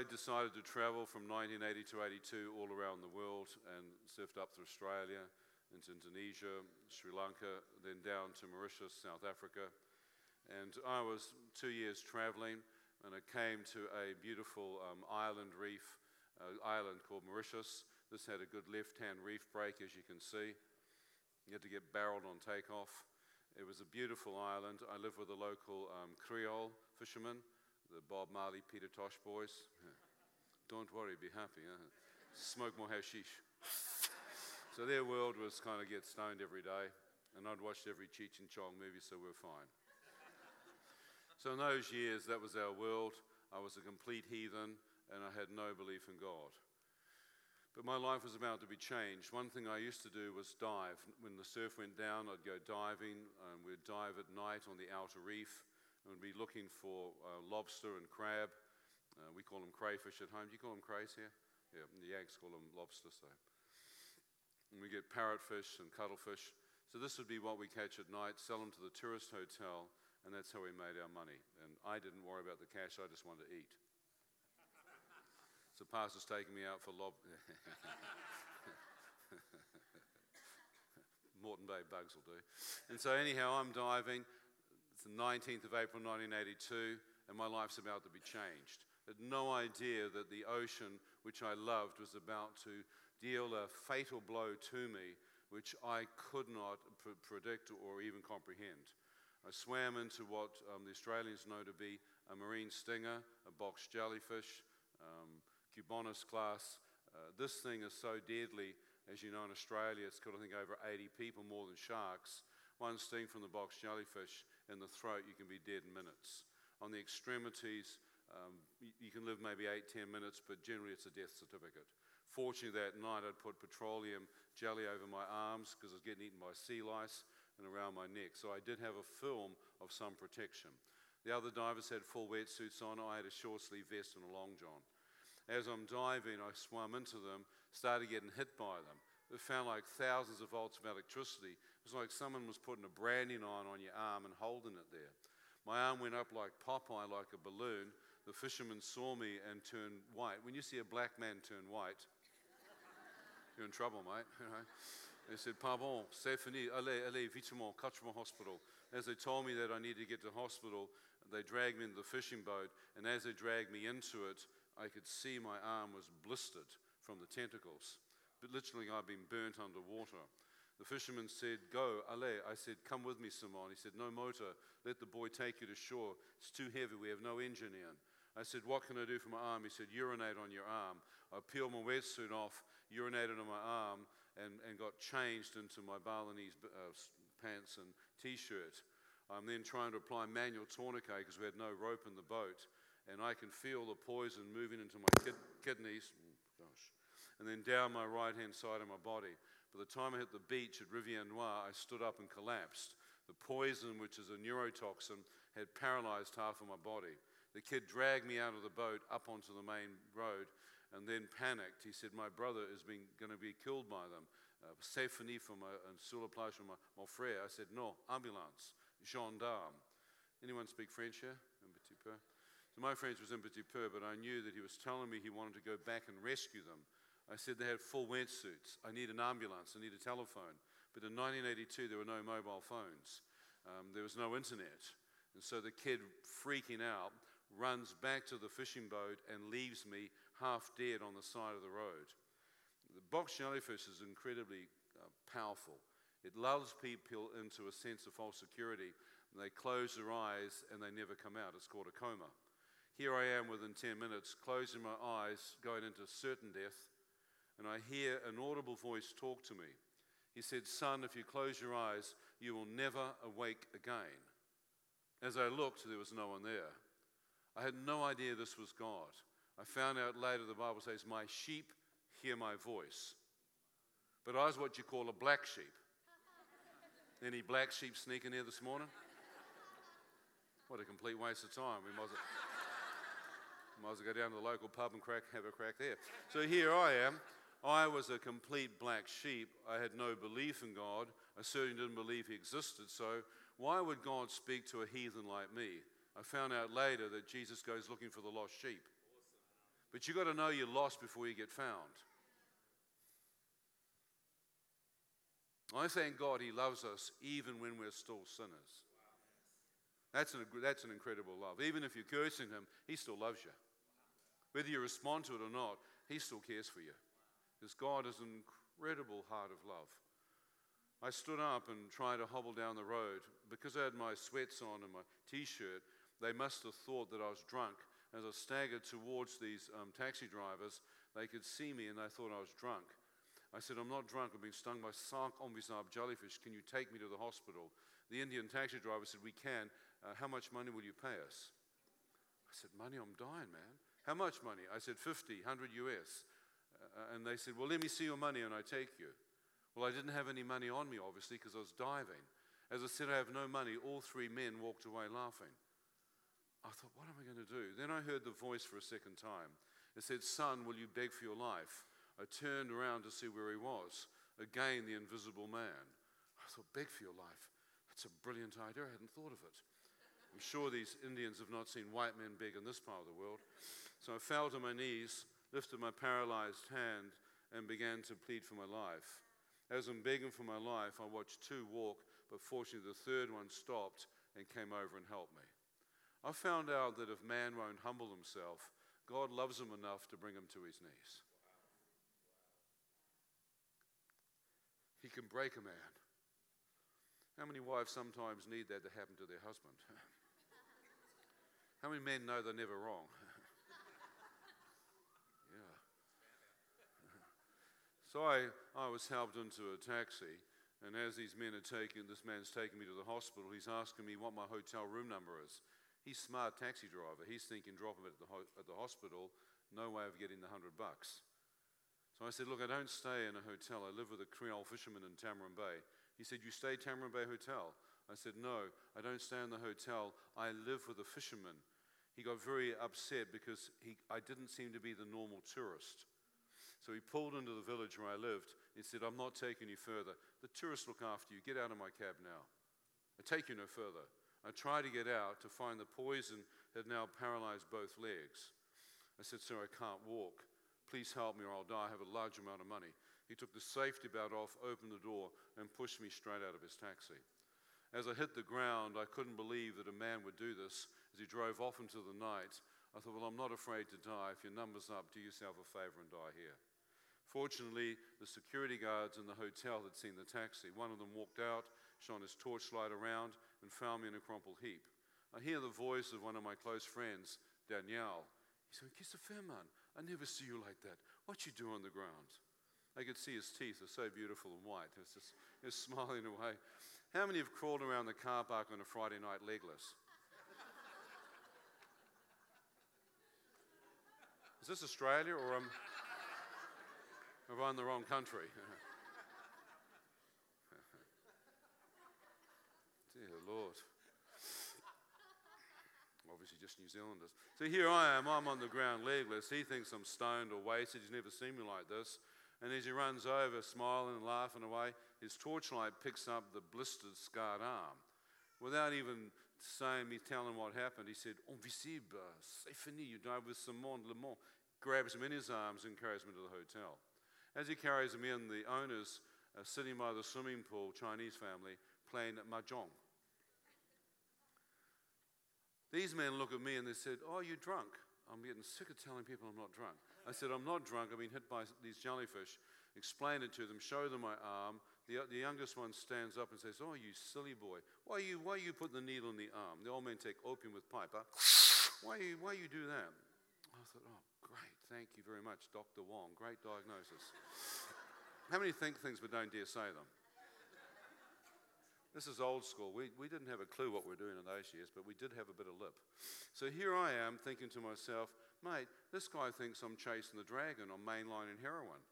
I decided to travel from 1980 to 82 all around the world and surfed up through Australia, into Indonesia, Sri Lanka, then down to Mauritius, South Africa. And I was two years traveling, and I came to a beautiful um, island reef, uh, island called Mauritius. This had a good left hand reef break, as you can see. You had to get barreled on takeoff. It was a beautiful island. I lived with a local um, Creole fisherman the Bob Marley, Peter Tosh boys. Don't worry, be happy. Huh? Smoke more hashish. so their world was kind of get stoned every day, and I'd watched every Cheech and Chong movie, so we're fine. so in those years, that was our world. I was a complete heathen, and I had no belief in God. But my life was about to be changed. One thing I used to do was dive. When the surf went down, I'd go diving. and we'd dive at night on the outer reef and we'd be looking for uh, lobster and crab. Uh, we call them crayfish at home. Do you call them crays here? Yeah, the Yanks call them lobster, so. And we get parrotfish and cuttlefish. So this would be what we catch at night, sell them to the tourist hotel, and that's how we made our money. And I didn't worry about the cash, I just wanted to eat. so pastor's taking me out for lob... Moreton Bay bugs will do. And so anyhow, I'm diving. It's the 19th of April 1982, and my life's about to be changed. I had no idea that the ocean, which I loved, was about to deal a fatal blow to me, which I could not pr- predict or even comprehend. I swam into what um, the Australians know to be a marine stinger, a box jellyfish, um, Cubozoa class. Uh, this thing is so deadly, as you know, in Australia, it's killed, I think, over 80 people more than sharks. One sting from the box jellyfish in the throat, you can be dead in minutes. On the extremities, um, you, can live maybe eight, ten minutes, but generally it's a death certificate. Fortunately, that night I'd put petroleum jelly over my arms because I was getting eaten by sea lice and around my neck. So I did have a film of some protection. The other divers had full wetsuits on. I had a short sleeve vest and a long john. As I'm diving, I swam into them, started getting hit by them. It found like thousands of volts of electricity was like someone was putting a branding iron on your arm and holding it there. My arm went up like Popeye, like a balloon. The fisherman saw me and turned white. When you see a black man turn white, you're in trouble, mate. You know? They said, Pardon, fini, allez, allez, vitement, Cottermore Hospital. As they told me that I needed to get to hospital, they dragged me into the fishing boat, and as they dragged me into it, I could see my arm was blistered from the tentacles. But literally, I'd been burnt underwater. The fisherman said, Go, allez. I said, Come with me, Simon. He said, No motor. Let the boy take you to shore. It's too heavy. We have no engine in. I said, What can I do for my arm? He said, Urinate on your arm. I peeled my wetsuit off, urinated on my arm, and, and got changed into my Balinese uh, pants and t shirt. I'm then trying to apply manual tourniquet because we had no rope in the boat. And I can feel the poison moving into my kid- kidneys, gosh, and then down my right hand side of my body. By the time I hit the beach at Rivière Noire, I stood up and collapsed. The poison, which is a neurotoxin, had paralyzed half of my body. The kid dragged me out of the boat up onto the main road and then panicked. He said, My brother is going to be killed by them. Uh, for my, sur la plage for my, mon frère. I said, No, ambulance, gendarme. Anyone speak French here? Petit peu. So my French was un petit peu, but I knew that he was telling me he wanted to go back and rescue them. I said they had full wetsuits. I need an ambulance. I need a telephone. But in 1982, there were no mobile phones. Um, there was no internet. And so the kid, freaking out, runs back to the fishing boat and leaves me half dead on the side of the road. The box jellyfish is incredibly uh, powerful. It lulls people into a sense of false security. They close their eyes and they never come out. It's called a coma. Here I am within 10 minutes, closing my eyes, going into certain death and I hear an audible voice talk to me. He said, Son, if you close your eyes, you will never awake again. As I looked, there was no one there. I had no idea this was God. I found out later the Bible says, My sheep hear my voice. But I was what you call a black sheep. Any black sheep sneaking here this morning? What a complete waste of time. We might as, well, might as well go down to the local pub and crack, have a crack there. So here I am. I was a complete black sheep. I had no belief in God. I certainly didn't believe He existed. So, why would God speak to a heathen like me? I found out later that Jesus goes looking for the lost sheep. But you've got to know you're lost before you get found. I thank God He loves us even when we're still sinners. That's an, that's an incredible love. Even if you're cursing Him, He still loves you. Whether you respond to it or not, He still cares for you. Because God has an incredible heart of love. I stood up and tried to hobble down the road. Because I had my sweats on and my t shirt, they must have thought that I was drunk. As I staggered towards these um, taxi drivers, they could see me and they thought I was drunk. I said, I'm not drunk. I've been stung by Sark Omvisab jellyfish. Can you take me to the hospital? The Indian taxi driver said, We can. Uh, how much money will you pay us? I said, Money? I'm dying, man. How much money? I said, 50, 100 US. And they said, Well, let me see your money and I take you. Well, I didn't have any money on me, obviously, because I was diving. As I said, I have no money. All three men walked away laughing. I thought, What am I going to do? Then I heard the voice for a second time. It said, Son, will you beg for your life? I turned around to see where he was. Again, the invisible man. I thought, beg for your life. That's a brilliant idea. I hadn't thought of it. I'm sure these Indians have not seen white men beg in this part of the world. So I fell to my knees, lifted my paralyzed hand, and began to plead for my life. As I'm begging for my life, I watched two walk, but fortunately the third one stopped and came over and helped me. I found out that if man won't humble himself, God loves him enough to bring him to his knees. He can break a man. How many wives sometimes need that to happen to their husband? How many men know they're never wrong? yeah. So I, I was helped into a taxi, and as these men are taking, this man's taking me to the hospital, he's asking me what my hotel room number is. He's smart taxi driver. He's thinking drop him at the, ho- at the hospital, no way of getting the hundred bucks. So I said, Look, I don't stay in a hotel. I live with a Creole fisherman in Tamarin Bay. He said, You stay Tamarin Bay Hotel? I said, No, I don't stay in the hotel. I live with a fisherman. He got very upset because he, I didn't seem to be the normal tourist. So he pulled into the village where I lived. and said, I'm not taking you further. The tourists look after you. Get out of my cab now. I take you no further. I tried to get out to find the poison had now paralyzed both legs. I said, Sir, I can't walk. Please help me or I'll die. I have a large amount of money. He took the safety belt off, opened the door, and pushed me straight out of his taxi. As I hit the ground, I couldn't believe that a man would do this. As he drove off into the night, I thought, well, I'm not afraid to die. If your number's up, do yourself a favor and die here. Fortunately, the security guards in the hotel had seen the taxi. One of them walked out, shone his torchlight around, and found me in a crumpled heap. I hear the voice of one of my close friends, Danielle. He said, Kiss the fair man. I never see you like that. What you do on the ground? I could see his teeth are so beautiful and white. He was just he was smiling away. How many have crawled around the car park on a Friday night legless? Is this Australia or am, am I in the wrong country? Dear Lord obviously just New Zealanders. So here I am, I'm on the ground legless. He thinks I'm stoned or wasted. He's never seen me like this. And as he runs over, smiling and laughing away, his torchlight picks up the blistered, scarred arm. Without even saying me, telling what happened, he said, Invisible, c'est fini, you died with Simon Le Mans. Grabs him in his arms and carries him to the hotel. As he carries him in, the owners are sitting by the swimming pool, Chinese family, playing at Mahjong. These men look at me and they said, Oh, you drunk? I'm getting sick of telling people I'm not drunk. I said, I'm not drunk. I've been hit by these jellyfish. Explain it to them, show them my arm. The, the youngest one stands up and says, Oh, you silly boy. Why you, why you put the needle in the arm? The old men take opium with pipe. Huh? Why, you, why you do that? I thought, Oh, great. Thank you very much, Dr. Wong. Great diagnosis. How many think things but don't dare say them? This is old school. We, we didn't have a clue what we are doing in those years, but we did have a bit of lip. So here I am thinking to myself, mate, this guy thinks I'm chasing the dragon on mainline and heroin.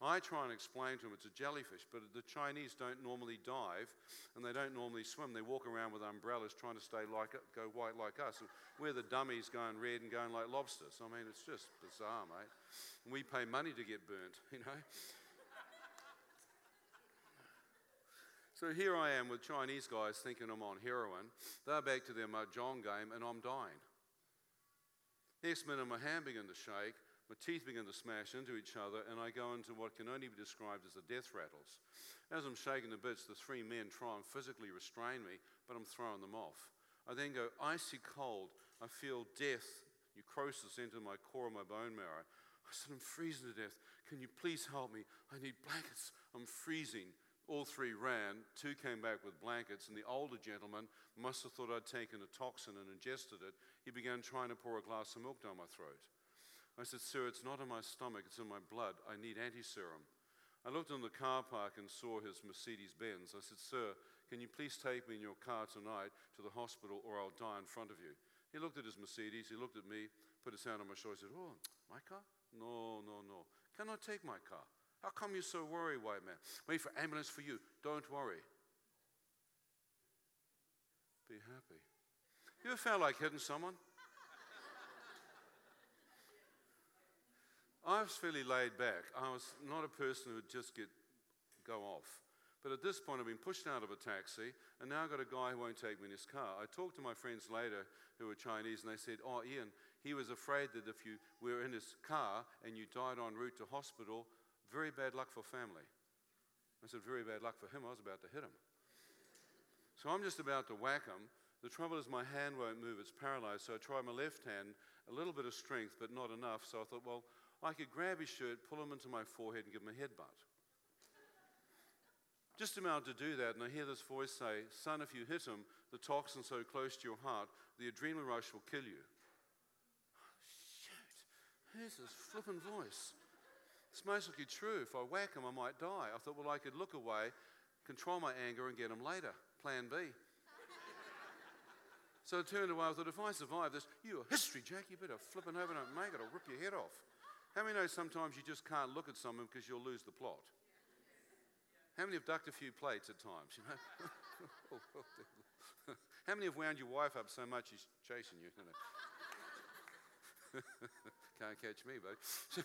I try and explain to them it's a jellyfish, but the Chinese don't normally dive and they don't normally swim. They walk around with umbrellas trying to stay like go white like us. We're the dummies going red and going like lobsters. I mean, it's just bizarre, mate. And we pay money to get burnt, you know. So here I am with Chinese guys thinking I'm on heroin. They're back to their mahjong game and I'm dying. Next minute, my hand began to shake. My teeth begin to smash into each other, and I go into what can only be described as the death rattles. As I'm shaking to bits, the three men try and physically restrain me, but I'm throwing them off. I then go icy cold. I feel death, necrosis into my core and my bone marrow. I said, I'm freezing to death. Can you please help me? I need blankets. I'm freezing. All three ran. Two came back with blankets, and the older gentleman must have thought I'd taken a toxin and ingested it. He began trying to pour a glass of milk down my throat. I said, Sir, it's not in my stomach, it's in my blood. I need anti serum. I looked in the car park and saw his Mercedes Benz. I said, Sir, can you please take me in your car tonight to the hospital or I'll die in front of you? He looked at his Mercedes, he looked at me, put his hand on my shoulder, he said, Oh, my car? No, no, no. Can I take my car. How come you're so worried, white man? Wait for ambulance for you. Don't worry. Be happy. You ever felt like hitting someone? I was fairly laid back. I was not a person who would just get go off. But at this point, I've been pushed out of a taxi, and now I've got a guy who won't take me in his car. I talked to my friends later who were Chinese, and they said, Oh, Ian, he was afraid that if you were in his car and you died en route to hospital, very bad luck for family. I said, Very bad luck for him. I was about to hit him. So I'm just about to whack him. The trouble is, my hand won't move, it's paralyzed. So I try my left hand, a little bit of strength, but not enough. So I thought, Well, I could grab his shirt, pull him into my forehead, and give him a headbutt. Just about to do that, and I hear this voice say, Son, if you hit him, the toxin's so close to your heart, the adrenal rush will kill you. Oh shoot, who's this flippant voice? It's mostly true. If I whack him, I might die. I thought, well, I could look away, control my anger, and get him later. Plan B. so I turned away. I thought, if I survive this, you are history, Jack. You better flip it over and make it. I'll rip your head off. How many know sometimes you just can't look at someone because you'll lose the plot? How many have ducked a few plates at times? You know? How many have wound your wife up so much she's chasing you? Can't catch me, but.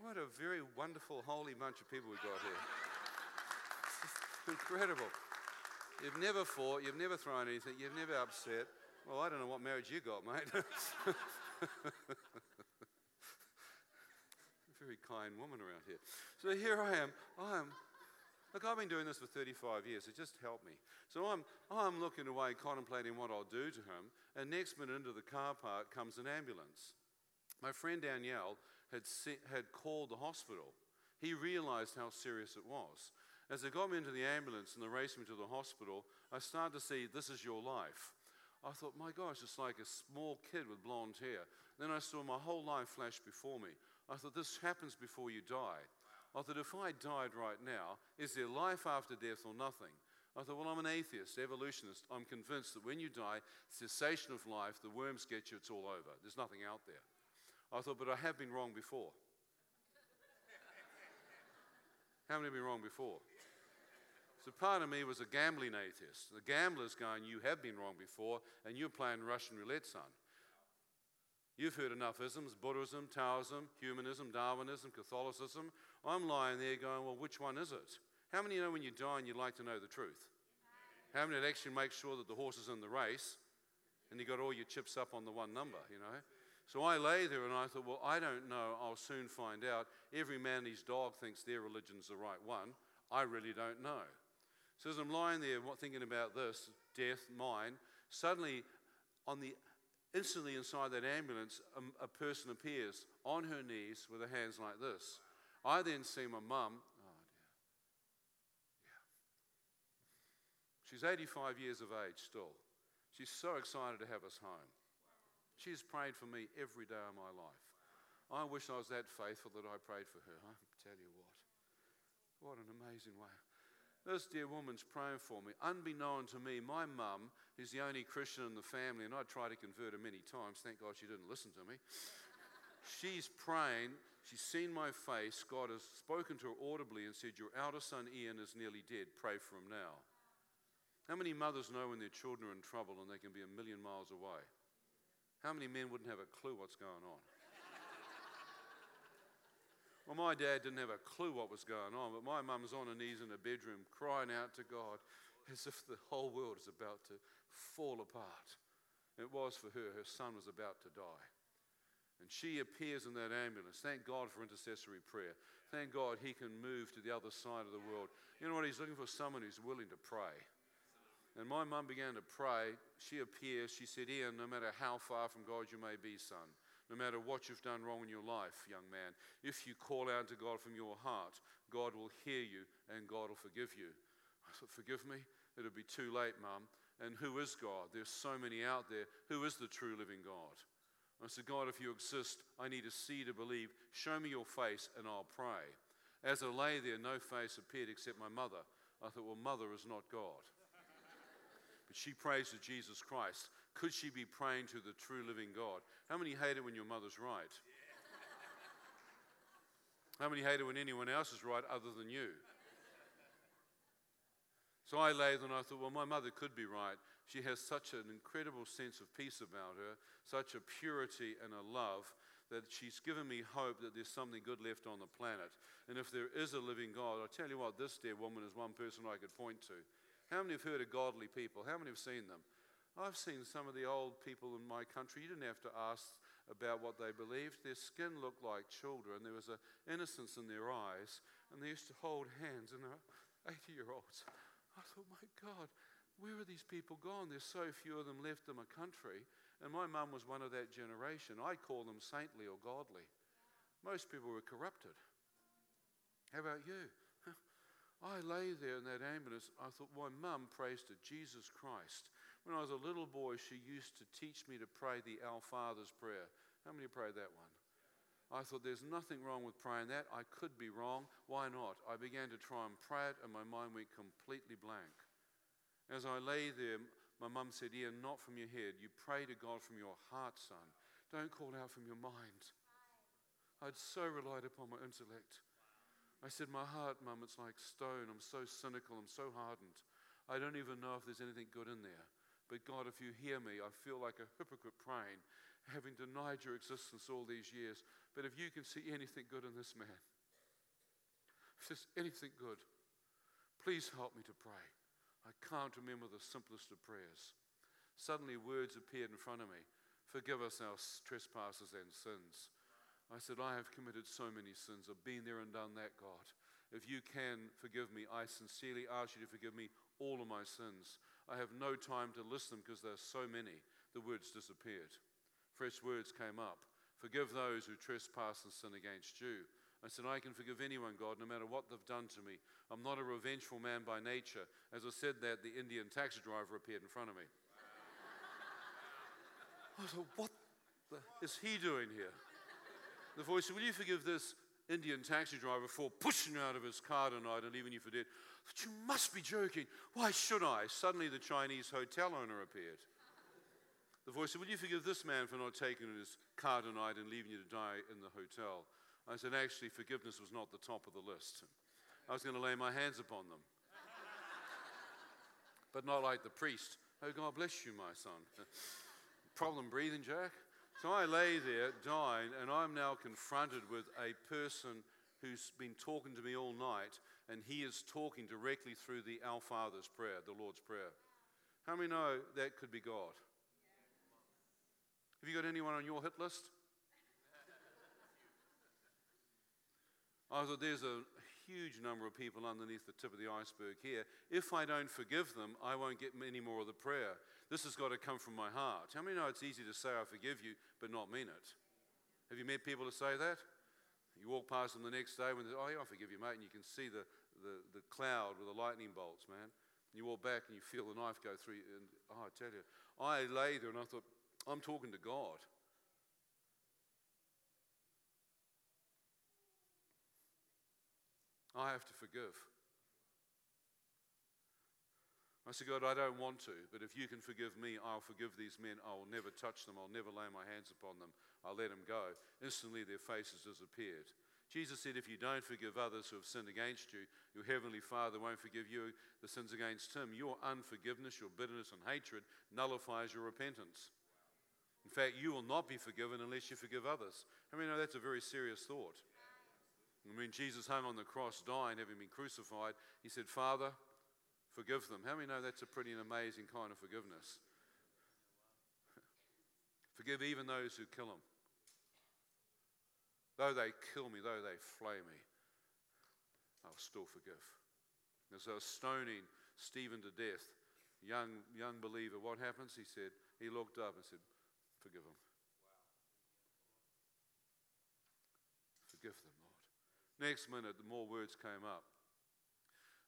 what a very wonderful, holy bunch of people we've got here. incredible. You've never fought, you've never thrown anything, you've never upset. Well, I don't know what marriage you got, mate. Very kind woman around here. So here I am. I am. Look, I've been doing this for 35 years. It just helped me. So I'm, I'm looking away, contemplating what I'll do to him. And next minute into the car park comes an ambulance. My friend Danielle had, had called the hospital. He realized how serious it was. As they got me into the ambulance and they raced me to the hospital, I started to see this is your life. I thought, my gosh, it's like a small kid with blonde hair. Then I saw my whole life flash before me. I thought, this happens before you die. I thought, if I died right now, is there life after death or nothing? I thought, well, I'm an atheist, evolutionist. I'm convinced that when you die, cessation of life, the worms get you, it's all over. There's nothing out there. I thought, but I have been wrong before. How many have been wrong before? So part of me was a gambling atheist. The gambler's going, You have been wrong before, and you're playing Russian roulette, son. You've heard enough isms Buddhism, Taoism, humanism, Darwinism, Catholicism. I'm lying there going, Well, which one is it? How many know when you die and you'd like to know the truth? How many actually make sure that the horse is in the race and you got all your chips up on the one number, you know? So I lay there and I thought, well, I don't know. I'll soon find out. Every man and his dog thinks their religion's the right one. I really don't know. So as I'm lying there thinking about this, death, mine, suddenly on the instantly inside that ambulance, a, a person appears on her knees with her hands like this. I then see my mum. Oh dear. Yeah. She's 85 years of age still. She's so excited to have us home. She's prayed for me every day of my life. I wish I was that faithful that I prayed for her. I tell you what. What an amazing way. This dear woman's praying for me. Unbeknown to me, my mum, who's the only Christian in the family, and I tried to convert her many times, thank God she didn't listen to me. She's praying, she's seen my face. God has spoken to her audibly and said, Your elder son Ian is nearly dead. Pray for him now. How many mothers know when their children are in trouble and they can be a million miles away? How many men wouldn't have a clue what's going on? Well, my dad didn't have a clue what was going on, but my mum's on her knees in her bedroom crying out to God as if the whole world is about to fall apart. It was for her. Her son was about to die. And she appears in that ambulance. Thank God for intercessory prayer. Thank God he can move to the other side of the world. You know what? He's looking for someone who's willing to pray. And my mum began to pray. She appears. She said, Ian, no matter how far from God you may be, son, no matter what you've done wrong in your life, young man, if you call out to God from your heart, God will hear you and God will forgive you. I thought, Forgive me? It'll be too late, mum. And who is God? There's so many out there. Who is the true living God? I said, God, if you exist, I need to see to believe. Show me your face and I'll pray. As I lay there, no face appeared except my mother. I thought, well, mother is not God. But she prays to Jesus Christ. Could she be praying to the true living God? How many hate it when your mother's right? How many hate it when anyone else is right other than you? So I lay there and I thought, well, my mother could be right. She has such an incredible sense of peace about her, such a purity and a love that she's given me hope that there's something good left on the planet. And if there is a living God, I'll tell you what, this dear woman is one person I could point to. How many have heard of godly people? How many have seen them? I've seen some of the old people in my country. You didn't have to ask about what they believed. Their skin looked like children. There was an innocence in their eyes, and they used to hold hands, and they're 80 year olds. I thought, my God, where are these people gone? There's so few of them left in my country. And my mum was one of that generation. I call them saintly or godly. Most people were corrupted. How about you? I lay there in that ambulance. I thought, my mum prays to Jesus Christ. When I was a little boy, she used to teach me to pray the Our Father's prayer. How many prayed that one? I thought there's nothing wrong with praying that. I could be wrong. Why not? I began to try and pray it, and my mind went completely blank. As I lay there, my mum said, Ian, not from your head. You pray to God from your heart, son. Don't call out from your mind. I'd so relied upon my intellect. I said, My heart, mum, it's like stone. I'm so cynical. I'm so hardened. I don't even know if there's anything good in there. But God, if you hear me, I feel like a hypocrite praying, having denied your existence all these years. But if you can see anything good in this man, if there's anything good, please help me to pray. I can't remember the simplest of prayers. Suddenly, words appeared in front of me Forgive us our trespasses and sins. I said, I have committed so many sins. I've been there and done that, God. If you can forgive me, I sincerely ask you to forgive me all of my sins. I have no time to list them because there are so many. The words disappeared. Fresh words came up. Forgive those who trespass and sin against you. I said, I can forgive anyone, God, no matter what they've done to me. I'm not a revengeful man by nature. As I said that, the Indian taxi driver appeared in front of me. I thought, what is he doing here? The voice said, Will you forgive this Indian taxi driver for pushing you out of his car tonight and leaving you for dead? But you must be joking. Why should I? Suddenly, the Chinese hotel owner appeared. The voice said, Will you forgive this man for not taking his car tonight and leaving you to die in the hotel? I said, actually, forgiveness was not the top of the list. I was going to lay my hands upon them. but not like the priest. Oh, God bless you, my son. Problem breathing, Jack? So I lay there dying, and I'm now confronted with a person who's been talking to me all night, and he is talking directly through the Our Father's prayer, the Lord's Prayer. How many know that could be God? Have you got anyone on your hit list? I thought there's a huge number of people underneath the tip of the iceberg here. If I don't forgive them, I won't get any more of the prayer. This has got to come from my heart. How many know it's easy to say, I forgive you, but not mean it? Have you met people to say that? You walk past them the next day when they say, Oh, yeah, I forgive you, mate, and you can see the, the, the cloud with the lightning bolts, man. And you walk back and you feel the knife go through. And oh, I tell you, I lay there and I thought, I'm talking to God. I have to forgive. I said, God, I don't want to, but if you can forgive me, I'll forgive these men. I will never touch them. I'll never lay my hands upon them. I'll let them go. Instantly, their faces disappeared. Jesus said, If you don't forgive others who have sinned against you, your heavenly Father won't forgive you the sins against him. Your unforgiveness, your bitterness, and hatred nullifies your repentance. In fact, you will not be forgiven unless you forgive others. I mean, that's a very serious thought. And when Jesus hung on the cross, dying, having been crucified, he said, Father, forgive them. How many know that's a pretty amazing kind of forgiveness? Forgive even those who kill them. Though they kill me, though they flay me, I'll still forgive. As I was stoning Stephen to death, young, young believer, what happens? He said, he looked up and said, Forgive them. Forgive them, Lord. Next minute, the more words came up.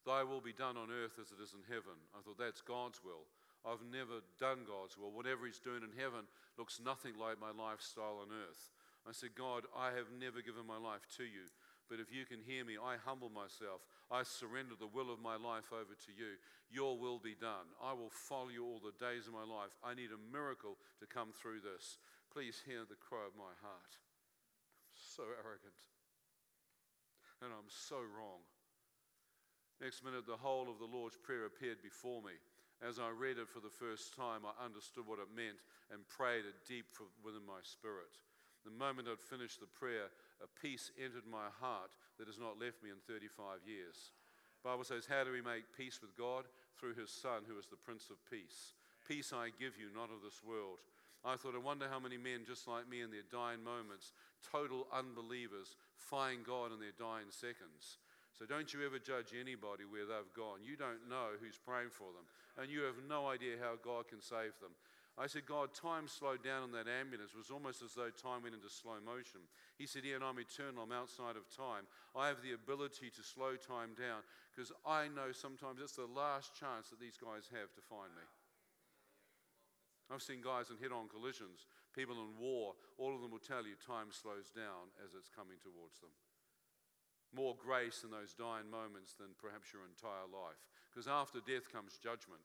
Thy will be done on earth as it is in heaven. I thought, that's God's will. I've never done God's will. Whatever He's doing in heaven looks nothing like my lifestyle on earth. I said, God, I have never given my life to you. But if you can hear me, I humble myself. I surrender the will of my life over to you. Your will be done. I will follow you all the days of my life. I need a miracle to come through this. Please hear the cry of my heart. I'm So arrogant. And I'm so wrong. Next minute, the whole of the Lord's Prayer appeared before me. As I read it for the first time, I understood what it meant and prayed it deep within my spirit. The moment I'd finished the prayer, a peace entered my heart that has not left me in 35 years. Bible says, How do we make peace with God? Through his Son, who is the Prince of Peace. Peace I give you, not of this world. I thought, I wonder how many men just like me in their dying moments, total unbelievers, find God in their dying seconds. So don't you ever judge anybody where they've gone. You don't know who's praying for them, and you have no idea how God can save them. I said, God, time slowed down on that ambulance. It was almost as though time went into slow motion. He said, Ian, I'm eternal. I'm outside of time. I have the ability to slow time down because I know sometimes it's the last chance that these guys have to find me. I've seen guys in head on collisions, people in war, all of them will tell you time slows down as it's coming towards them. More grace in those dying moments than perhaps your entire life. Because after death comes judgment.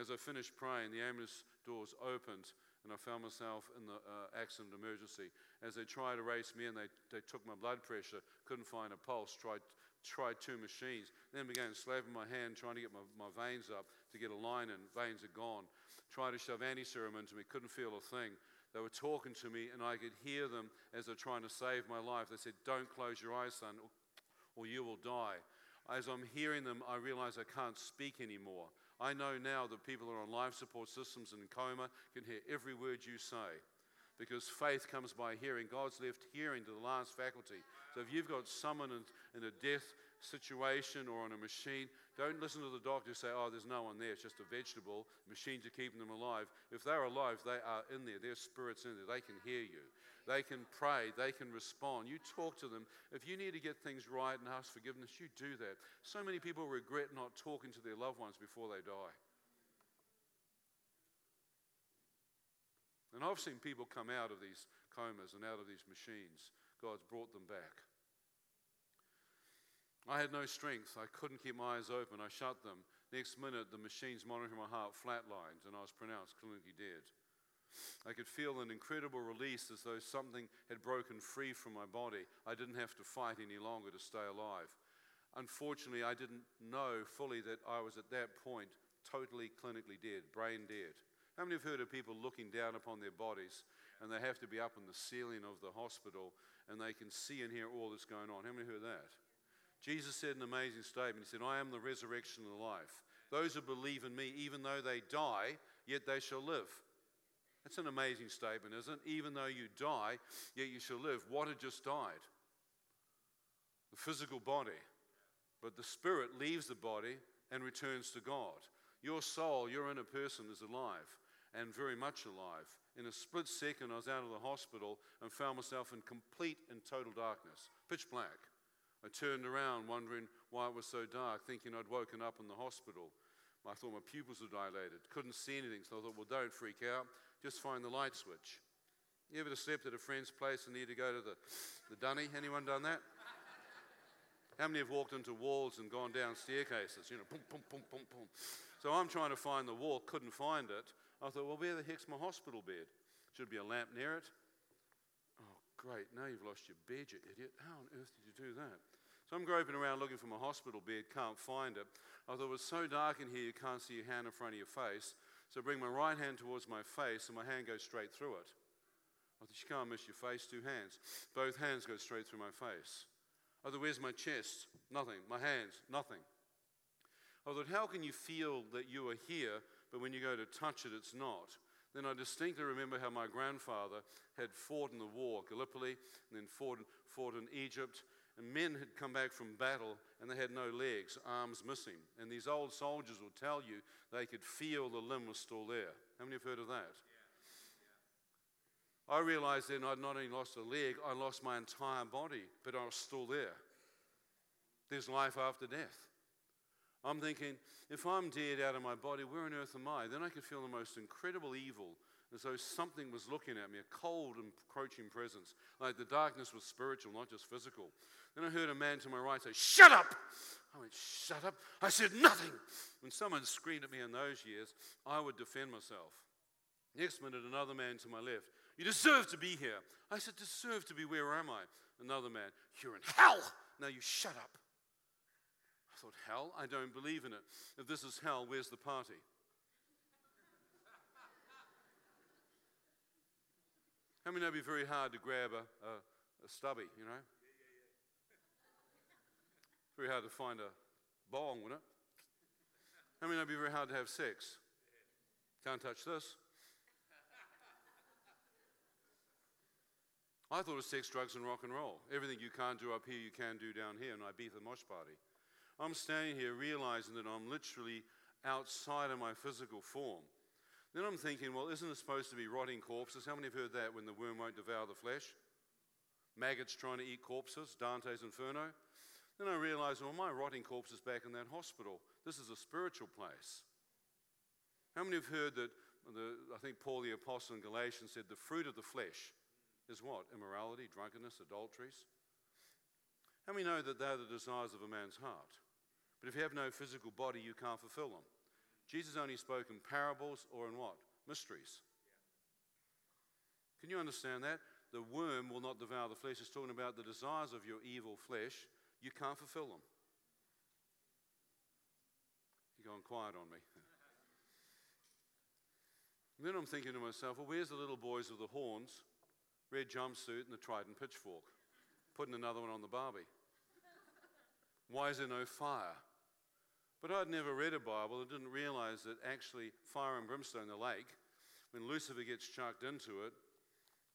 As I finished praying, the ambulance doors opened and I found myself in the uh, accident emergency. As they tried to race me in, they, they took my blood pressure, couldn't find a pulse, tried, tried two machines, then began slapping my hand, trying to get my, my veins up to get a line in. Veins are gone. Tried to shove anti-serum into me, couldn't feel a thing. They were talking to me, and I could hear them as they're trying to save my life. They said, Don't close your eyes, son, or you will die. As I'm hearing them, I realize I can't speak anymore. I know now that people that are on life support systems and in coma can hear every word you say because faith comes by hearing. God's left hearing to the last faculty. So if you've got someone in a death situation or on a machine, don't listen to the doctor say, oh, there's no one there, it's just a vegetable. Machines are keeping them alive. If they're alive, they are in there, their spirit's in there, they can hear you. They can pray. They can respond. You talk to them. If you need to get things right and ask forgiveness, you do that. So many people regret not talking to their loved ones before they die. And I've seen people come out of these comas and out of these machines. God's brought them back. I had no strength. I couldn't keep my eyes open. I shut them. Next minute, the machines monitoring my heart flatlined, and I was pronounced clinically dead. I could feel an incredible release as though something had broken free from my body. I didn't have to fight any longer to stay alive. Unfortunately, I didn't know fully that I was at that point totally clinically dead, brain dead. How many have heard of people looking down upon their bodies and they have to be up in the ceiling of the hospital and they can see and hear all that's going on? How many heard that? Jesus said an amazing statement. He said, I am the resurrection and the life. Those who believe in me, even though they die, yet they shall live. That's an amazing statement, isn't it? Even though you die, yet you shall live. What had just died? The physical body. But the spirit leaves the body and returns to God. Your soul, your inner person, is alive and very much alive. In a split second, I was out of the hospital and found myself in complete and total darkness, pitch black. I turned around wondering why it was so dark, thinking I'd woken up in the hospital. I thought my pupils were dilated, couldn't see anything, so I thought, well, don't freak out just find the light switch. You ever slept at a friend's place and need to go to the, the dunny? Anyone done that? How many have walked into walls and gone down staircases? You know, boom, boom, boom, boom, boom. So I'm trying to find the wall, couldn't find it. I thought, well, where the heck's my hospital bed? Should be a lamp near it. Oh, great, now you've lost your bed, you idiot. How on earth did you do that? So I'm groping around looking for my hospital bed, can't find it. I thought it was so dark in here you can't see your hand in front of your face. So I bring my right hand towards my face and my hand goes straight through it. I thought, you can't miss your face, two hands. Both hands go straight through my face. I thought, where's my chest? Nothing. My hands? Nothing. I thought, how can you feel that you are here, but when you go to touch it, it's not? Then I distinctly remember how my grandfather had fought in the war, Gallipoli, and then fought, fought in Egypt. And men had come back from battle and they had no legs, arms missing. And these old soldiers would tell you they could feel the limb was still there. How many have heard of that? I realized then I'd not only lost a leg, I lost my entire body, but I was still there. There's life after death. I'm thinking, if I'm dead out of my body, where on earth am I? Then I could feel the most incredible evil, as though something was looking at me, a cold, encroaching presence. Like the darkness was spiritual, not just physical. Then I heard a man to my right say, Shut up! I went, Shut up. I said nothing. When someone screamed at me in those years, I would defend myself. Next minute, another man to my left, You deserve to be here. I said, Deserve to be where am I? Another man, You're in hell. Now you shut up I thought, hell? I don't believe in it. If this is hell, where's the party? How many know it'd be very hard to grab a, a, a stubby, you know? Very hard to find a bong, wouldn't it? How many know it'd be very hard to have sex? Can't touch this. I thought of sex, drugs, and rock and roll. Everything you can't do up here, you can do down here in Ibiza Mosh Party. I'm standing here realizing that I'm literally outside of my physical form. Then I'm thinking, well, isn't it supposed to be rotting corpses? How many have heard that when the worm won't devour the flesh? Maggots trying to eat corpses, Dante's Inferno. Then I realized, well, my rotting corpse is back in that hospital. This is a spiritual place. How many have heard that? The, I think Paul the Apostle in Galatians said the fruit of the flesh is what? Immorality, drunkenness, adulteries. How many know that they're the desires of a man's heart? But if you have no physical body, you can't fulfill them. Jesus only spoke in parables or in what? Mysteries. Can you understand that? The worm will not devour the flesh. It's talking about the desires of your evil flesh. You can't fulfill them. You're going quiet on me. And then I'm thinking to myself, well, where's the little boys with the horns, red jumpsuit, and the trident pitchfork? Putting another one on the Barbie. Why is there no fire? But I'd never read a Bible and didn't realize that actually fire and brimstone, the lake, when Lucifer gets chucked into it,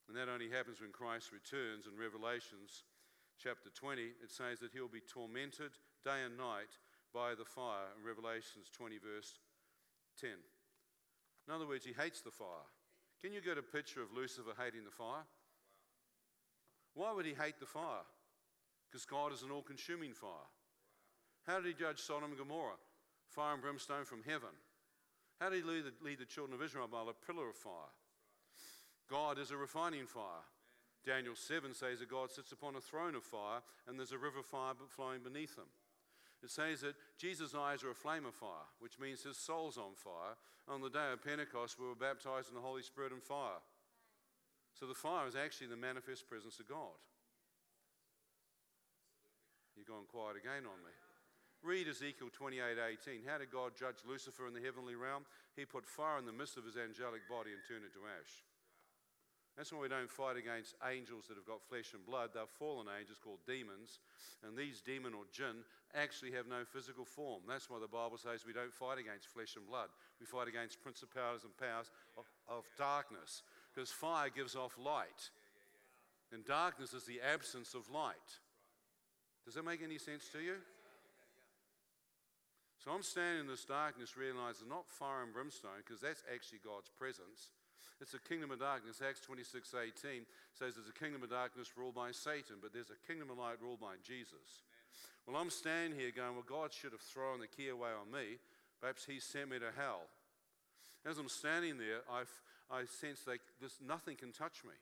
and that only happens when Christ returns in Revelations chapter 20, it says that he'll be tormented day and night by the fire in Revelations 20, verse 10. In other words, he hates the fire. Can you get a picture of Lucifer hating the fire? Why would he hate the fire? Because God is an all consuming fire. How did he judge Sodom and Gomorrah? Fire and brimstone from heaven. How did he lead the, lead the children of Israel by a pillar of fire? God is a refining fire. Daniel 7 says that God sits upon a throne of fire and there's a river of fire flowing beneath him. It says that Jesus' eyes are a flame of fire, which means his soul's on fire. On the day of Pentecost, we were baptized in the Holy Spirit and fire. So the fire is actually the manifest presence of God. You've gone quiet again on me. Read Ezekiel 28:18. How did God judge Lucifer in the heavenly realm? He put fire in the midst of his angelic body and turned it to ash. That's why we don't fight against angels that have got flesh and blood. They're fallen angels called demons. And these demon or jinn actually have no physical form. That's why the Bible says we don't fight against flesh and blood. We fight against principalities and powers of, of darkness. Because fire gives off light. And darkness is the absence of light. Does that make any sense to you? So I'm standing in this darkness, realizing not fire and brimstone, because that's actually God's presence. It's a kingdom of darkness. Acts 26 18 says there's a kingdom of darkness ruled by Satan, but there's a kingdom of light ruled by Jesus. Amen. Well, I'm standing here going, Well, God should have thrown the key away on me. Perhaps He sent me to hell. As I'm standing there, I, I sense that this, nothing can touch me.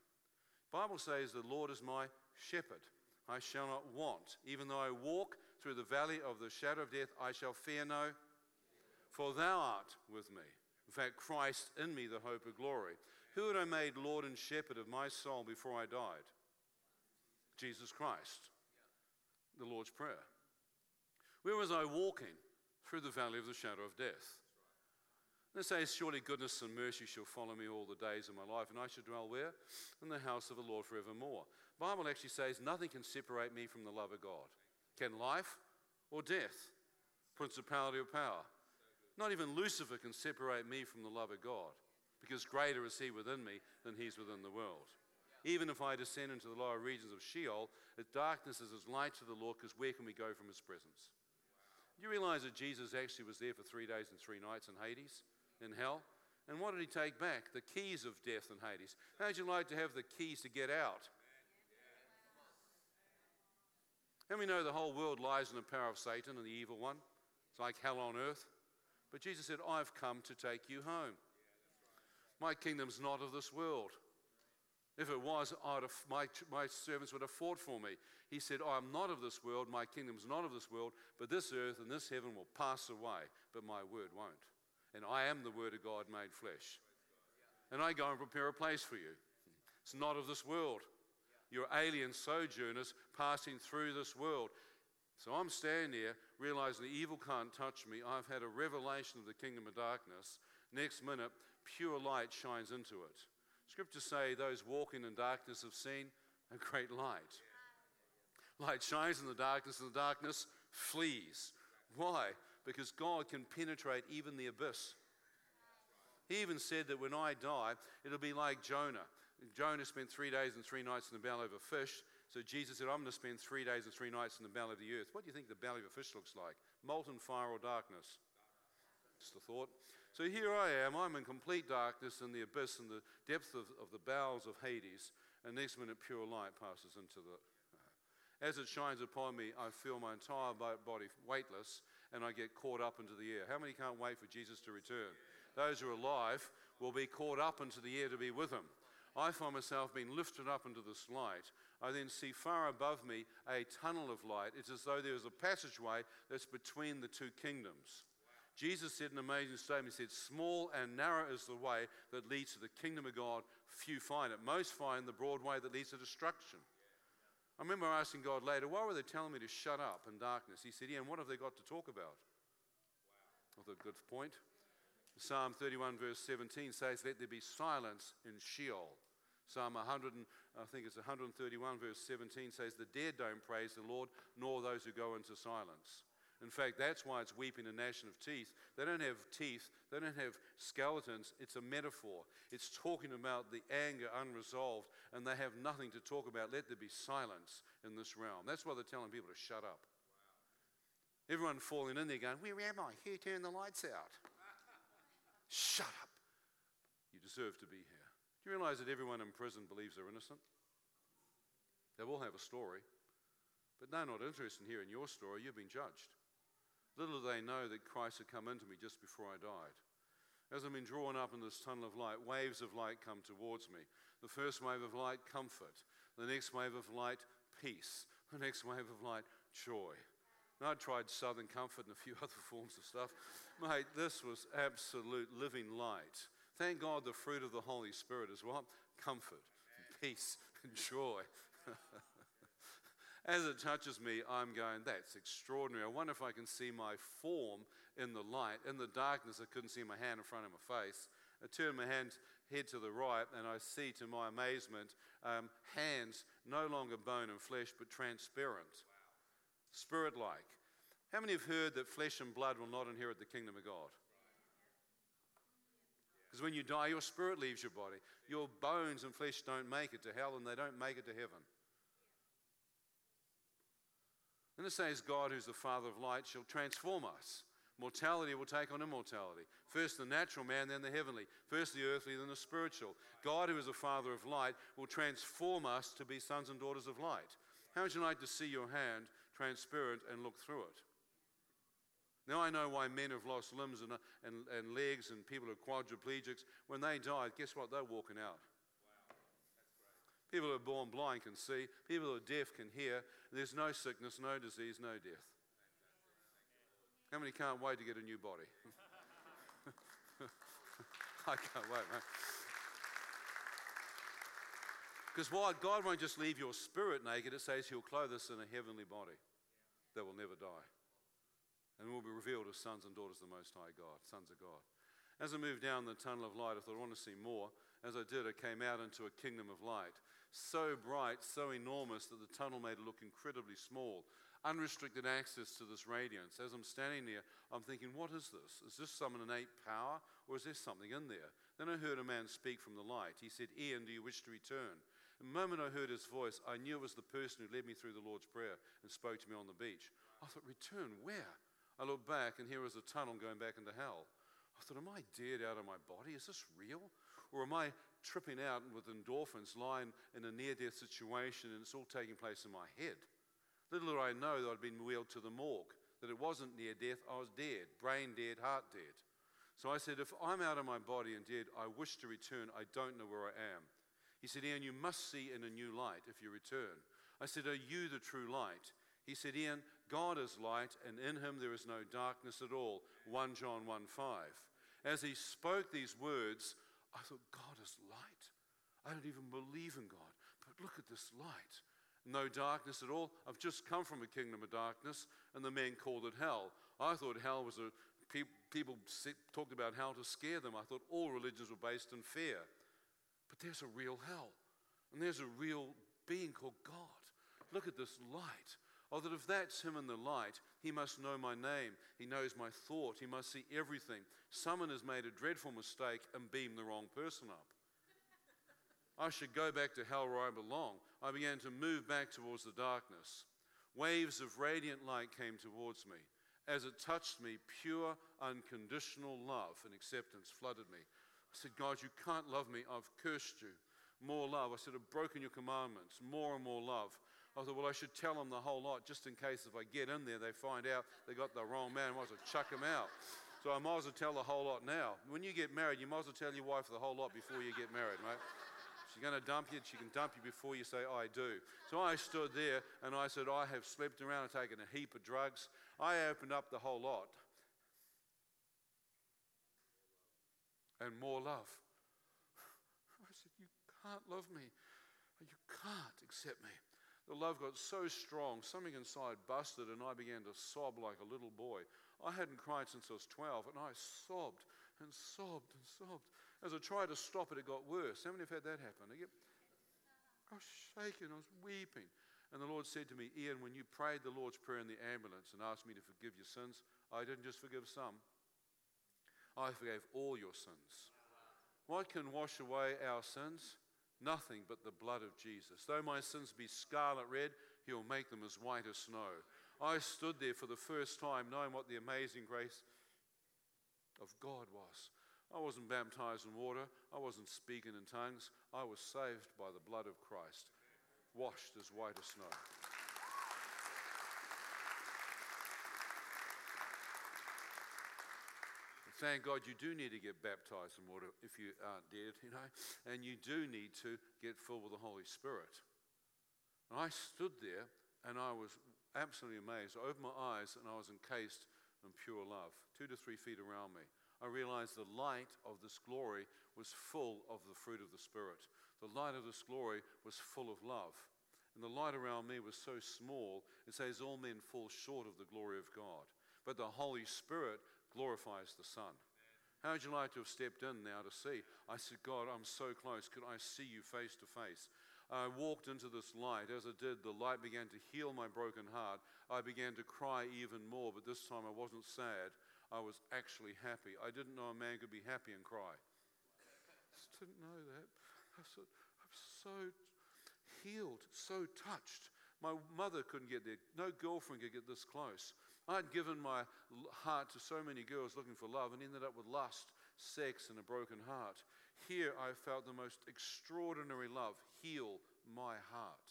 The Bible says, The Lord is my shepherd. I shall not want. Even though I walk through the valley of the shadow of death, I shall fear no, for thou art with me. In fact, Christ in me, the hope of glory. Who had I made Lord and shepherd of my soul before I died? Jesus Christ, the Lord's Prayer. Where was I walking? Through the valley of the shadow of death. And it says, Surely goodness and mercy shall follow me all the days of my life, and I shall dwell where? In the house of the Lord forevermore. The Bible actually says, Nothing can separate me from the love of God. Can life or death? Principality or power? Not even Lucifer can separate me from the love of God. because greater is he within me than he's within the world. Even if I descend into the lower regions of Sheol, the darkness is as light to the Lord, because where can we go from his presence? You realize that Jesus actually was there for three days and three nights in Hades, in hell? And what did he take back? The keys of death and Hades. How'd you like to have the keys to get out? And we know the whole world lies in the power of Satan and the evil one. It's like hell on earth. But Jesus said, I've come to take you home. My kingdom's not of this world. If it was, have, my, my servants would have fought for me. He said, I am not of this world, my kingdom's not of this world, but this earth and this heaven will pass away, but my word won't. And I am the word of God made flesh. And I go and prepare a place for you. It's not of this world. You're alien sojourners passing through this world. So I'm standing here realizing the evil can't touch me. I've had a revelation of the kingdom of darkness. Next minute, pure light shines into it. Scriptures say those walking in darkness have seen a great light. Light shines in the darkness, and the darkness flees. Why? Because God can penetrate even the abyss. He even said that when I die, it'll be like Jonah. Jonah spent three days and three nights in the belly of a fish. So Jesus said, I'm going to spend three days and three nights in the belly of the earth. What do you think the belly of a fish looks like? Molten fire or darkness? Just a thought. So here I am. I'm in complete darkness in the abyss and the depth of, of the bowels of Hades. And next minute, pure light passes into the. Uh, as it shines upon me, I feel my entire body weightless and I get caught up into the air. How many can't wait for Jesus to return? Those who are alive will be caught up into the air to be with him. I find myself being lifted up into this light. I then see far above me a tunnel of light. It's as though there is a passageway that's between the two kingdoms. Jesus said an amazing statement. He said, Small and narrow is the way that leads to the kingdom of God. Few find it. Most find the broad way that leads to destruction. I remember asking God later, why were they telling me to shut up in darkness? He said, Yeah, and what have they got to talk about? Well, a good point. Psalm 31, verse 17 says, Let there be silence in Sheol. Psalm 100, I think it's 131, verse 17 says, The dead don't praise the Lord, nor those who go into silence. In fact, that's why it's weeping and gnashing of teeth. They don't have teeth, they don't have skeletons. It's a metaphor. It's talking about the anger unresolved, and they have nothing to talk about. Let there be silence in this realm. That's why they're telling people to shut up. Wow. Everyone falling in there going, Where am I? Here, turn the lights out. Shut up. You deserve to be here. Do you realize that everyone in prison believes they're innocent? They all have a story, but they're not interested in hearing your story. You've been judged. Little do they know that Christ had come into me just before I died. As I've been drawn up in this tunnel of light, waves of light come towards me. The first wave of light, comfort. The next wave of light, peace. The next wave of light, joy. And I'd tried Southern Comfort and a few other forms of stuff. Mate, this was absolute living light. Thank God the fruit of the Holy Spirit is what? Comfort, peace, and joy. As it touches me, I'm going, that's extraordinary. I wonder if I can see my form in the light. In the darkness, I couldn't see my hand in front of my face. I turn my hand head to the right, and I see, to my amazement, um, hands no longer bone and flesh, but transparent, wow. spirit like. How many have heard that flesh and blood will not inherit the kingdom of God? Because when you die, your spirit leaves your body. Your bones and flesh don't make it to hell and they don't make it to heaven. And it says, God, who's the Father of light, shall transform us. Mortality will take on immortality. First the natural man, then the heavenly. First the earthly, then the spiritual. God, who is the Father of light, will transform us to be sons and daughters of light. How would you like to see your hand transparent and look through it? Now I know why men have lost limbs and, and, and legs and people are quadriplegics. When they die, guess what? They're walking out. Wow. People who are born blind can see. People who are deaf can hear. There's no sickness, no disease, no death. How many can't wait to get a new body? I can't wait, man. Because why God won't just leave your spirit naked, it says He'll clothe us in a heavenly body that will never die and will be revealed as sons and daughters of the Most High God, sons of God. As I moved down the tunnel of light, I thought I want to see more. As I did, I came out into a kingdom of light, so bright, so enormous that the tunnel made it look incredibly small. unrestricted access to this radiance. As I'm standing there, I'm thinking, what is this? Is this some innate power or is there something in there? Then I heard a man speak from the light. He said, Ian, do you wish to return? The moment I heard his voice, I knew it was the person who led me through the Lord's Prayer and spoke to me on the beach. I thought, return where? I looked back and here was a tunnel going back into hell. I thought, am I dead out of my body? Is this real? Or am I tripping out with endorphins, lying in a near death situation and it's all taking place in my head? Little did I know that I'd been wheeled to the morgue, that it wasn't near death, I was dead, brain dead, heart dead. So I said, If I'm out of my body and dead, I wish to return. I don't know where I am. He said, Ian, you must see in a new light if you return. I said, Are you the true light? He said, Ian, God is light, and in him there is no darkness at all. 1 John 1 5. As he spoke these words, I thought, God is light. I don't even believe in God, but look at this light no darkness at all. I've just come from a kingdom of darkness, and the men called it hell. I thought hell was a people talked about hell to scare them. I thought all religions were based in fear, but there's a real hell, and there's a real being called God. Look at this light. Oh, that if that's him in the light, he must know my name. He knows my thought. He must see everything. Someone has made a dreadful mistake and beamed the wrong person up. I should go back to hell where I belong. I began to move back towards the darkness. Waves of radiant light came towards me. As it touched me, pure, unconditional love and acceptance flooded me. I said, God, you can't love me. I've cursed you. More love. I said, I've broken your commandments. More and more love. I thought, well, I should tell them the whole lot just in case if I get in there, they find out they got the wrong man. I might as well chuck them out. So I might as well tell the whole lot now. When you get married, you might as well tell your wife the whole lot before you get married, mate. She's going to dump you, she can dump you before you say, I do. So I stood there and I said, I have slept around and taken a heap of drugs. I opened up the whole lot. And more love. I said, You can't love me. You can't accept me. The love got so strong, something inside busted, and I began to sob like a little boy. I hadn't cried since I was 12, and I sobbed and sobbed and sobbed. As I tried to stop it, it got worse. How many have had that happen? I, get, I was shaking, I was weeping. And the Lord said to me, Ian, when you prayed the Lord's Prayer in the ambulance and asked me to forgive your sins, I didn't just forgive some, I forgave all your sins. What can wash away our sins? Nothing but the blood of Jesus. Though my sins be scarlet red, he'll make them as white as snow. I stood there for the first time knowing what the amazing grace of God was. I wasn't baptized in water. I wasn't speaking in tongues. I was saved by the blood of Christ, washed as white as snow. Thank God you do need to get baptized in water if you aren't dead, you know, and you do need to get filled with the Holy Spirit. And I stood there and I was absolutely amazed. I opened my eyes and I was encased in pure love, two to three feet around me. I realized the light of this glory was full of the fruit of the Spirit. The light of this glory was full of love. And the light around me was so small, it says all men fall short of the glory of God. But the Holy Spirit glorifies the Son. How would you like to have stepped in now to see? I said, God, I'm so close. Could I see you face to face? I walked into this light. As I did, the light began to heal my broken heart. I began to cry even more, but this time I wasn't sad. I was actually happy. I didn't know a man could be happy and cry. I just didn't know that. I said, I'm so healed, so touched. My mother couldn't get there. No girlfriend could get this close. I'd given my heart to so many girls looking for love and ended up with lust, sex, and a broken heart. Here I felt the most extraordinary love heal my heart.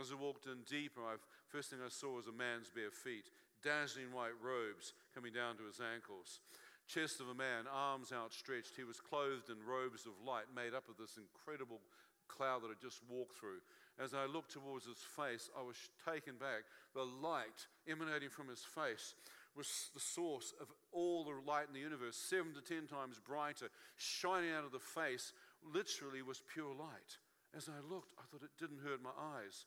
As I walked in deeper, I, first thing I saw was a man's bare feet dazzling white robes coming down to his ankles. Chest of a man, arms outstretched. He was clothed in robes of light made up of this incredible cloud that I just walked through. As I looked towards his face, I was taken back. The light emanating from his face was the source of all the light in the universe, seven to ten times brighter, shining out of the face, literally was pure light. As I looked, I thought it didn't hurt my eyes.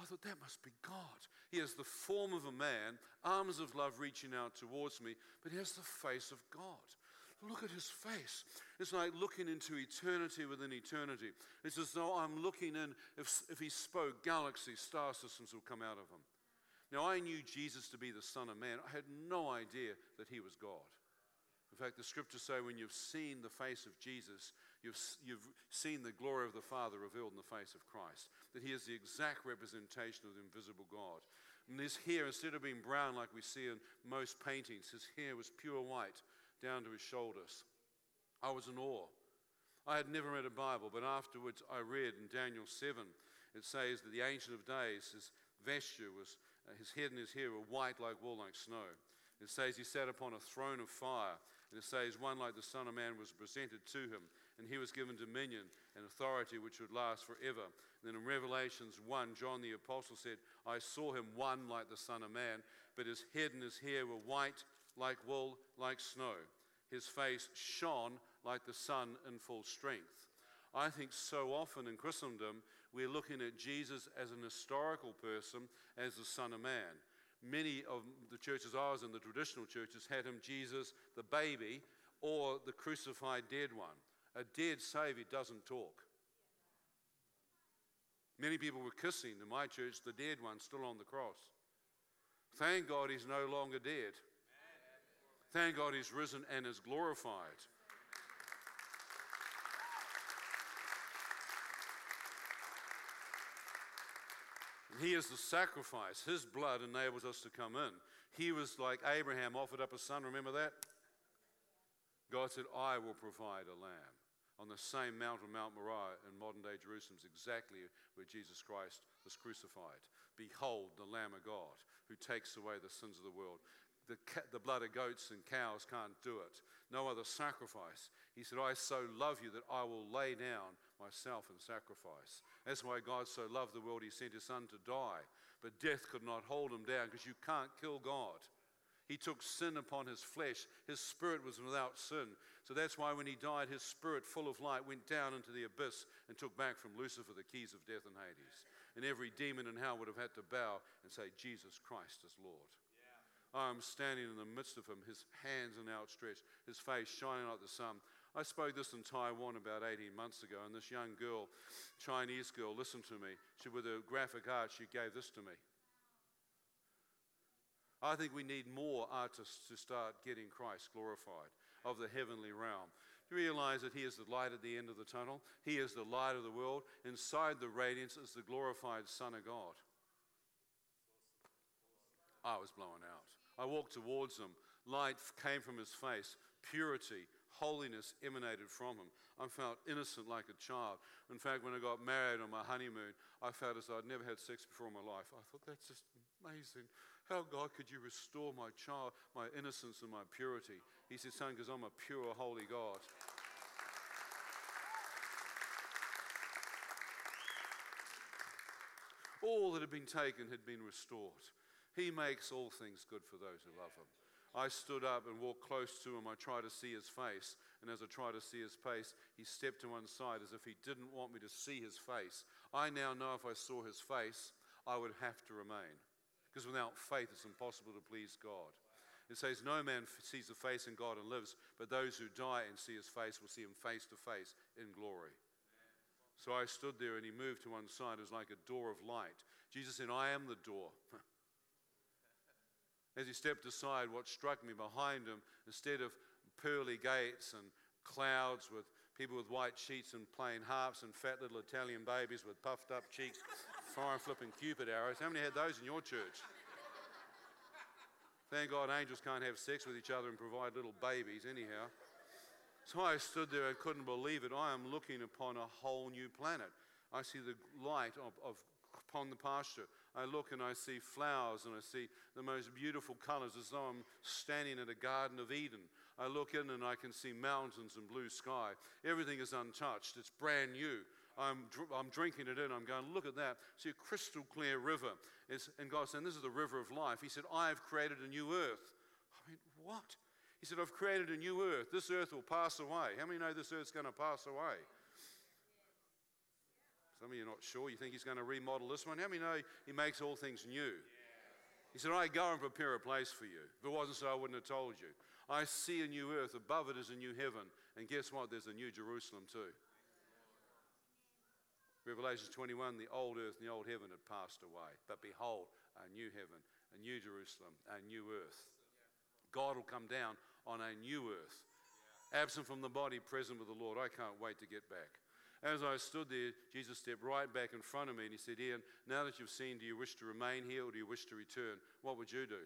I thought that must be God. He has the form of a man, arms of love reaching out towards me, but he has the face of God. Look at his face. It's like looking into eternity within eternity. It's as though I'm looking in, if, if he spoke, galaxies, star systems will come out of him. Now, I knew Jesus to be the Son of Man. I had no idea that he was God. In fact, the scriptures say when you've seen the face of Jesus, you've, you've seen the glory of the Father revealed in the face of Christ, that he is the exact representation of the invisible God. And his hair, instead of being brown like we see in most paintings, his hair was pure white down to his shoulders. I was in awe. I had never read a Bible, but afterwards I read in Daniel 7, it says that the Ancient of Days, his vesture was, uh, his head and his hair were white like wool, like snow. It says he sat upon a throne of fire. And it says one like the Son of Man was presented to him, and he was given dominion and authority which would last forever. And then in Revelations 1, John the Apostle said, I saw him one like the Son of Man, but his head and his hair were white like wool, like snow. His face shone like the sun in full strength. I think so often in Christendom, we're looking at Jesus as an historical person, as the Son of Man. Many of the churches I was in, the traditional churches, had him Jesus the baby or the crucified dead one. A dead Savior doesn't talk. Many people were kissing in my church the dead one still on the cross. Thank God he's no longer dead. Thank God he's risen and is glorified. And He is the sacrifice. His blood enables us to come in. He was like Abraham offered up a son. Remember that? God said, I will provide a lamb. On the same mountain, Mount Moriah, in modern day Jerusalem, is exactly where Jesus Christ was crucified. Behold, the Lamb of God who takes away the sins of the world. The, the blood of goats and cows can't do it. No other sacrifice. He said, I so love you that I will lay down myself in sacrifice. That's why God so loved the world, he sent his son to die. But death could not hold him down because you can't kill God. He took sin upon his flesh. His spirit was without sin. So that's why when he died, his spirit, full of light, went down into the abyss and took back from Lucifer the keys of death and Hades. And every demon in hell would have had to bow and say, Jesus Christ is Lord. Yeah. I'm standing in the midst of him, his hands are outstretched, his face shining like the sun. I spoke this in Taiwan about 18 months ago, and this young girl, Chinese girl, listened to me. She, with her graphic art, she gave this to me. I think we need more artists to start getting Christ glorified of the heavenly realm. Do you realize that He is the light at the end of the tunnel? He is the light of the world. Inside the radiance is the glorified Son of God. I was blown out. I walked towards him. Light came from his face, purity, holiness emanated from him. I felt innocent like a child. In fact, when I got married on my honeymoon, I felt as though I'd never had sex before in my life. I thought, that's just amazing. How, God, could you restore my child, my innocence and my purity? He said, son, because I'm a pure, holy God. All that had been taken had been restored. He makes all things good for those who love him. I stood up and walked close to him. I tried to see his face. And as I tried to see his face, he stepped to one side as if he didn't want me to see his face. I now know if I saw his face, I would have to remain. Because without faith, it's impossible to please God. It says, No man sees the face in God and lives, but those who die and see his face will see him face to face in glory. So I stood there and he moved to one side. It was like a door of light. Jesus said, I am the door. As he stepped aside, what struck me behind him, instead of pearly gates and clouds with people with white sheets and playing harps and fat little Italian babies with puffed up cheeks, fire flipping cupid arrows. How many had those in your church? Thank God angels can't have sex with each other and provide little babies, anyhow. So I stood there and couldn't believe it. I am looking upon a whole new planet. I see the light of, of upon the pasture. I look and I see flowers and I see the most beautiful colors as though I'm standing in a Garden of Eden. I look in and I can see mountains and blue sky. Everything is untouched, it's brand new. I'm, I'm drinking it in. I'm going, look at that. See a crystal clear river. It's, and God said, This is the river of life. He said, I have created a new earth. I mean, what? He said, I've created a new earth. This earth will pass away. How many know this earth's going to pass away? Some of you are not sure. You think he's going to remodel this one? How many know he makes all things new? He said, I go and prepare a place for you. If it wasn't so, I wouldn't have told you. I see a new earth. Above it is a new heaven. And guess what? There's a new Jerusalem too. Revelation 21 the old earth and the old heaven had passed away. But behold, a new heaven, a a new Jerusalem, a new earth. God will come down on a new earth. Absent from the body, present with the Lord. I can't wait to get back. As I stood there, Jesus stepped right back in front of me and he said, Ian, now that you've seen, do you wish to remain here or do you wish to return? What would you do?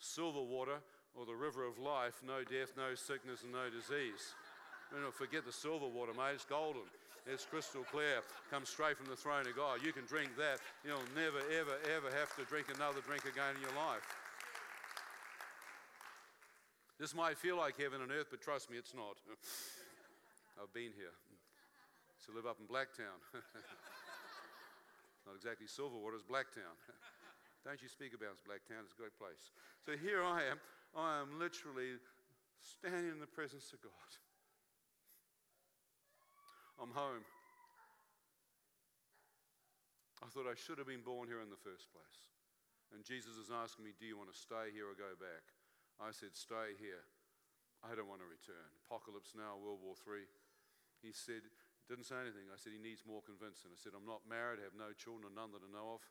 Silverwater or the river of life, no death, no sickness, and no disease. You know, forget the Silverwater, mate. It's golden. It's crystal clear. Comes straight from the throne of God. You can drink that. You'll never, ever, ever have to drink another drink again in your life. This might feel like heaven and earth, but trust me, it's not. I've been here. To live up in Blacktown. not exactly Silverwater, it's Blacktown. Don't you speak about it, Blacktown, it's a great place. So here I am. I am literally standing in the presence of God. I'm home. I thought I should have been born here in the first place. And Jesus is asking me, Do you want to stay here or go back? I said, Stay here. I don't want to return. Apocalypse now, World War III. He said, didn't say anything. I said, He needs more convincing. I said, I'm not married, I have no children, none that I know of.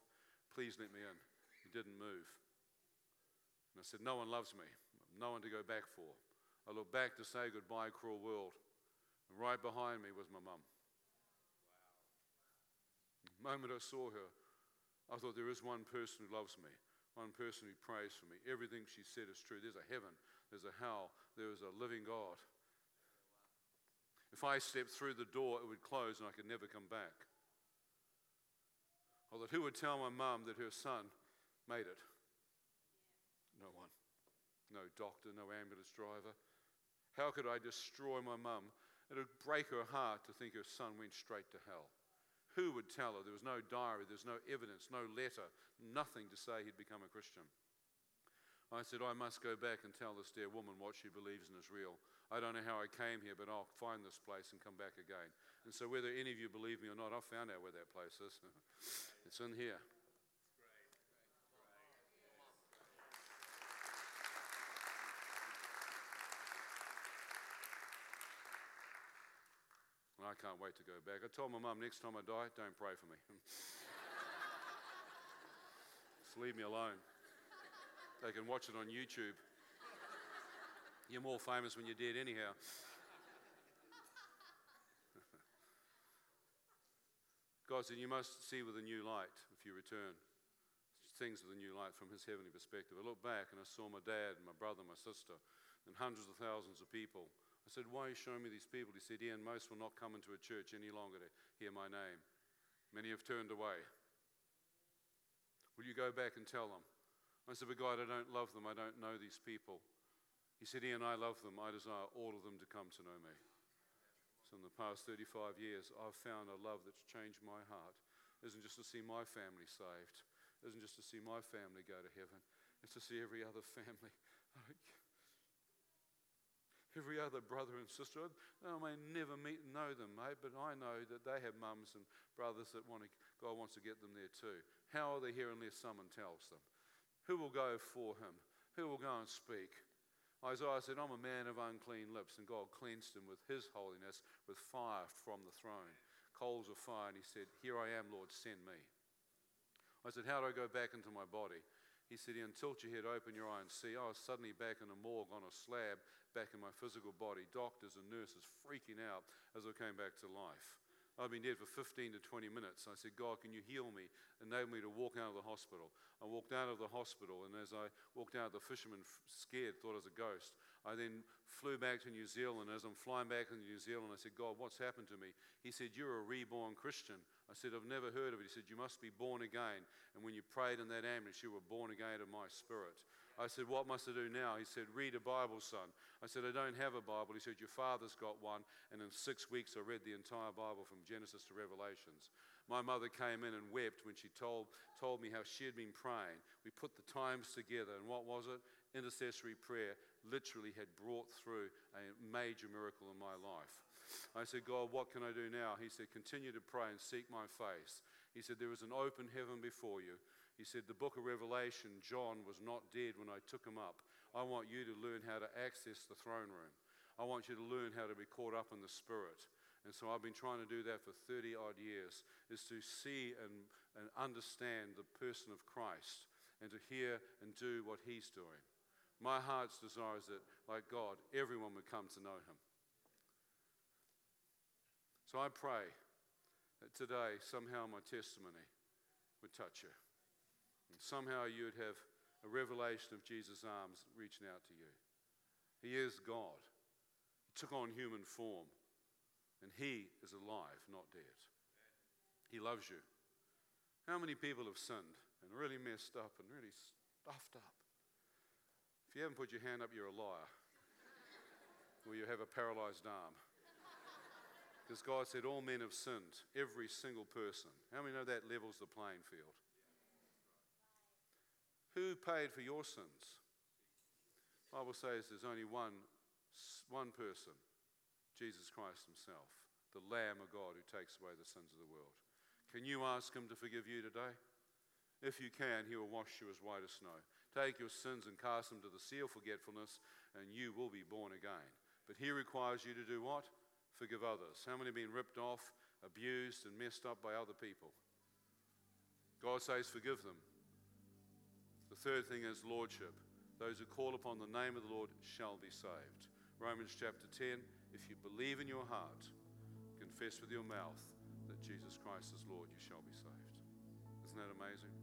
Please let me in. He didn't move. And I said, No one loves me, no one to go back for. I looked back to say goodbye, cruel world. And right behind me was my mum. The moment I saw her, I thought, There is one person who loves me, one person who prays for me. Everything she said is true. There's a heaven, there's a hell, there is a living God. If I stepped through the door, it would close and I could never come back. Or that who would tell my mum that her son made it? No one. No doctor, no ambulance driver. How could I destroy my mum? It would break her heart to think her son went straight to hell. Who would tell her? There was no diary, there's no evidence, no letter, nothing to say he'd become a Christian. I said, I must go back and tell this dear woman what she believes in is real. I don't know how I came here, but I'll find this place and come back again. And so, whether any of you believe me or not, I've found out where that place is. it's in here. And I can't wait to go back. I told my mum next time I die, don't pray for me. Just leave me alone. They can watch it on YouTube. You're more famous when you're dead, anyhow. God said, You must see with a new light if you return. Things with a new light from his heavenly perspective. I looked back and I saw my dad, my brother, my sister, and hundreds of thousands of people. I said, Why are you showing me these people? He said, Ian, most will not come into a church any longer to hear my name. Many have turned away. Will you go back and tell them? I said, But God, I don't love them. I don't know these people. He said, Ian, I love them. I desire all of them to come to know me. So, in the past 35 years, I've found a love that's changed my heart. It isn't just to see my family saved, it isn't just to see my family go to heaven, it's to see every other family. Every other brother and sister, I may never meet and know them, mate, but I know that they have mums and brothers that want to, God wants to get them there too. How are they here unless someone tells them? Who will go for him? Who will go and speak? Isaiah said, I'm a man of unclean lips, and God cleansed him with his holiness, with fire from the throne, coals of fire. And he said, Here I am, Lord, send me. I said, How do I go back into my body? He said, Ian, tilt your head, open your eye, and see. I was suddenly back in a morgue on a slab, back in my physical body, doctors and nurses freaking out as I came back to life. I'd been dead for 15 to 20 minutes. I said, God, can you heal me? Enable me to walk out of the hospital. I walked out of the hospital, and as I walked out, the fisherman, scared, thought I was a ghost. I then flew back to New Zealand. As I'm flying back to New Zealand, I said, God, what's happened to me? He said, You're a reborn Christian. I said, I've never heard of it. He said, You must be born again. And when you prayed in that ambulance, you were born again of my spirit. I said, What must I do now? He said, Read a Bible, son. I said, I don't have a Bible. He said, Your father's got one. And in six weeks, I read the entire Bible from Genesis to Revelations. My mother came in and wept when she told, told me how she had been praying. We put the times together, and what was it? Intercessory prayer literally had brought through a major miracle in my life. I said, God, what can I do now? He said, Continue to pray and seek my face. He said, There is an open heaven before you. He said, The book of Revelation, John was not dead when I took him up. I want you to learn how to access the throne room. I want you to learn how to be caught up in the Spirit. And so I've been trying to do that for 30 odd years, is to see and, and understand the person of Christ and to hear and do what He's doing. My heart's desire is that, like God, everyone would come to know Him. So I pray that today, somehow, my testimony would touch you. Somehow you would have a revelation of Jesus' arms reaching out to you. He is God. He took on human form, and He is alive, not dead. He loves you. How many people have sinned and really messed up and really stuffed up? If you haven't put your hand up, you're a liar. or you have a paralyzed arm. Because God said all men have sinned, every single person. How many know that levels the playing field? Who paid for your sins? The Bible says there's only one, one person, Jesus Christ Himself, the Lamb of God who takes away the sins of the world. Can you ask Him to forgive you today? If you can, He will wash you as white as snow. Take your sins and cast them to the sea of forgetfulness, and you will be born again. But He requires you to do what? Forgive others. How many have been ripped off, abused, and messed up by other people? God says, Forgive them. The third thing is lordship. Those who call upon the name of the Lord shall be saved. Romans chapter 10 if you believe in your heart, confess with your mouth that Jesus Christ is Lord, you shall be saved. Isn't that amazing?